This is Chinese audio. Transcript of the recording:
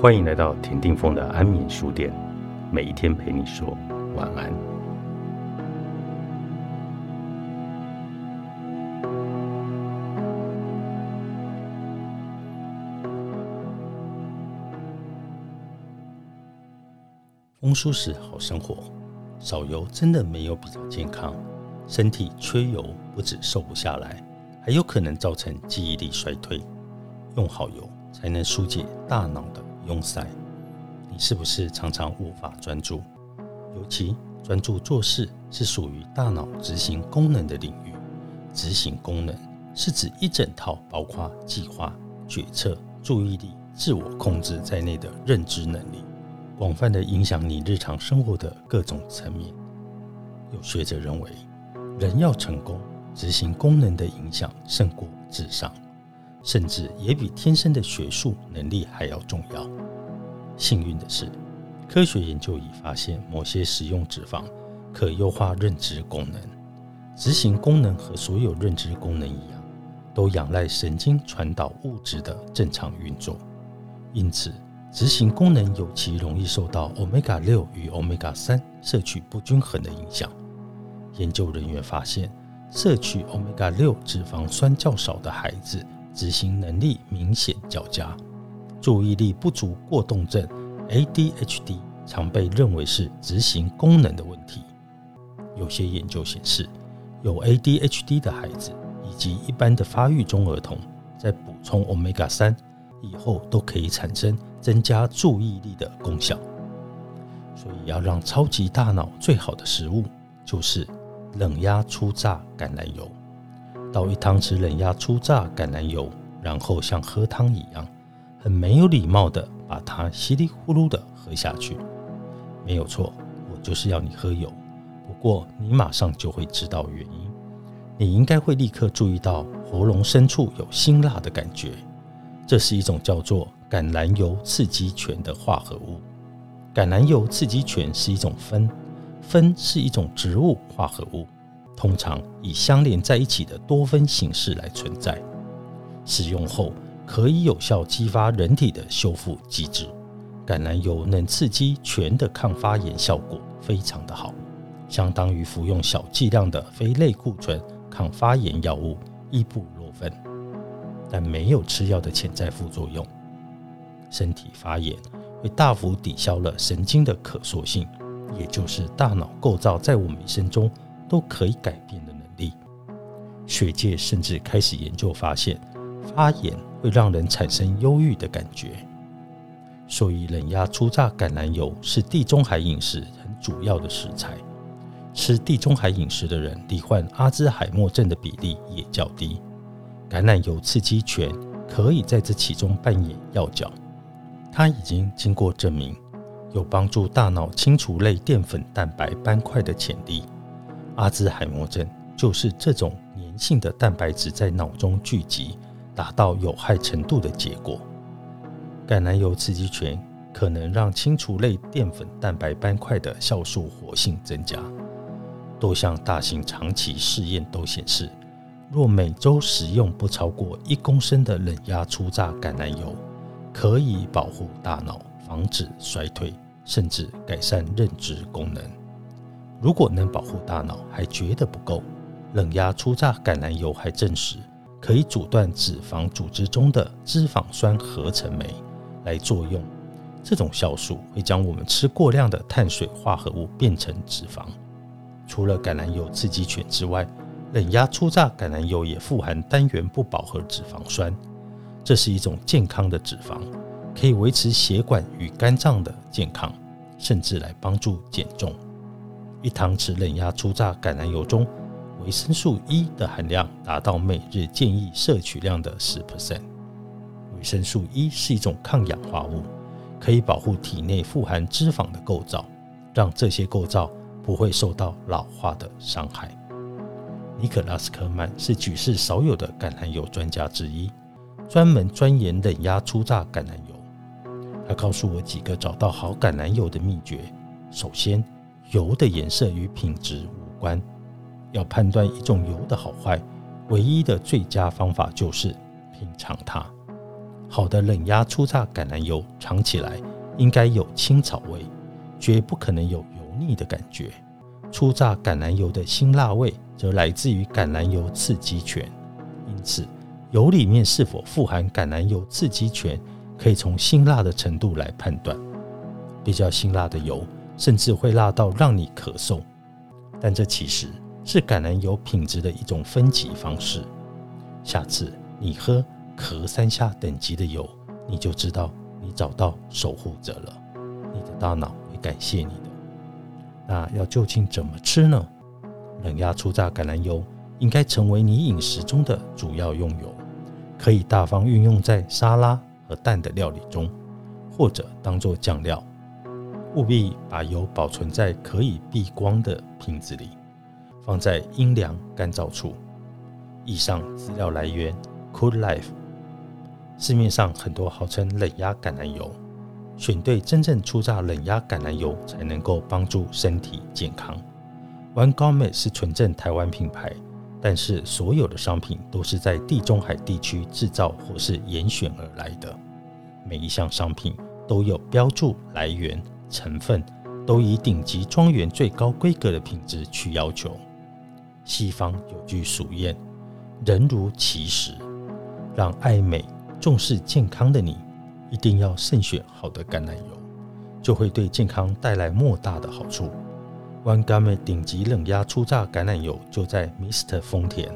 欢迎来到田定峰的安眠书店，每一天陪你说晚安。风舒适好生活，少油真的没有比较健康。身体缺油不止瘦不下来，还有可能造成记忆力衰退。用好油才能疏解大脑的。用塞，你是不是常常无法专注？尤其专注做事是属于大脑执行功能的领域。执行功能是指一整套包括计划、决策、注意力、自我控制在内的认知能力，广泛的影响你日常生活的各种层面。有学者认为，人要成功，执行功能的影响胜过智商。甚至也比天生的学术能力还要重要。幸运的是，科学研究已发现某些食用脂肪可优化认知功能。执行功能和所有认知功能一样，都仰赖神经传导物质的正常运作。因此，执行功能尤其容易受到欧米伽六与欧米伽三摄取不均衡的影响。研究人员发现，摄取欧米伽六脂肪酸较少的孩子。执行能力明显较佳，注意力不足过动症 （ADHD） 常被认为是执行功能的问题。有些研究显示，有 ADHD 的孩子以及一般的发育中儿童，在补充 Omega 三以后，都可以产生增加注意力的功效。所以，要让超级大脑最好的食物，就是冷压初榨橄榄油。倒一汤匙冷压初榨橄榄油，然后像喝汤一样，很没有礼貌的把它稀里呼噜的喝下去。没有错，我就是要你喝油。不过你马上就会知道原因。你应该会立刻注意到喉咙深处有辛辣的感觉，这是一种叫做橄榄油刺激醛的化合物。橄榄油刺激醛是一种酚，酚是一种植物化合物。通常以相连在一起的多酚形式来存在，使用后可以有效激发人体的修复机制。橄榄油能刺激醛的抗发炎效果非常的好，相当于服用小剂量的非类固醇抗发炎药物伊布洛芬，但没有吃药的潜在副作用。身体发炎会大幅抵消了神经的可塑性，也就是大脑构造在我们一生中。都可以改变的能力。学界甚至开始研究发现，发炎会让人产生忧郁的感觉。所以，冷压初榨橄榄油是地中海饮食很主要的食材。吃地中海饮食的人，罹患阿兹海默症的比例也较低。橄榄油刺激醛可以在这其中扮演要角。它已经经过证明，有帮助大脑清除类淀粉蛋白斑块的潜力。阿兹海默症就是这种粘性的蛋白质在脑中聚集，达到有害程度的结果。橄榄油刺激醛可能让清除类淀粉蛋白斑块的酵素活性增加。多项大型长期试验都显示，若每周食用不超过一公升的冷压初榨橄榄油，可以保护大脑，防止衰退，甚至改善认知功能。如果能保护大脑还觉得不够，冷压初榨橄榄油还证实可以阻断脂肪组织中的脂肪酸合成酶来作用。这种酵素会将我们吃过量的碳水化合物变成脂肪。除了橄榄油刺激犬之外，冷压初榨橄榄油也富含单元不饱和脂肪酸，这是一种健康的脂肪，可以维持血管与肝脏的健康，甚至来帮助减重。一汤匙冷压初榨橄榄油中，维生素 E 的含量达到每日建议摄取量的十 percent。维生素 E 是一种抗氧化物，可以保护体内富含脂肪的构造，让这些构造不会受到老化的伤害。尼可拉斯科曼是举世少有的橄榄油专家之一，专门钻研冷压初榨橄榄油。他告诉我几个找到好橄榄油的秘诀。首先，油的颜色与品质无关，要判断一种油的好坏，唯一的最佳方法就是品尝它。好的冷压初榨橄榄油尝起来应该有青草味，绝不可能有油腻的感觉。初榨橄榄油的辛辣味则来自于橄榄油刺激泉，因此油里面是否富含橄榄油刺激泉，可以从辛辣的程度来判断。比较辛辣的油甚至会辣到让你咳嗽，但这其实是橄榄油品质的一种分级方式。下次你喝咳三下等级的油，你就知道你找到守护者了，你的大脑会感谢你的。那要究竟怎么吃呢？冷压初榨橄榄油应该成为你饮食中的主要用油，可以大方运用在沙拉和蛋的料理中，或者当做酱料。务必把油保存在可以避光的瓶子里，放在阴凉干燥处。以上资料来源：Cool Life。市面上很多号称冷压橄榄油，选对真正初榨冷压橄榄油才能够帮助身体健康。One Gourmet 是纯正台湾品牌，但是所有的商品都是在地中海地区制造或是严选而来的，每一项商品都有标注来源。成分都以顶级庄园最高规格的品质去要求。西方有句俗谚：“人如其食”，让爱美、重视健康的你，一定要慎选好的橄榄油，就会对健康带来莫大的好处。One Gamma 顶级冷压初榨橄榄油就在 Mr 丰田。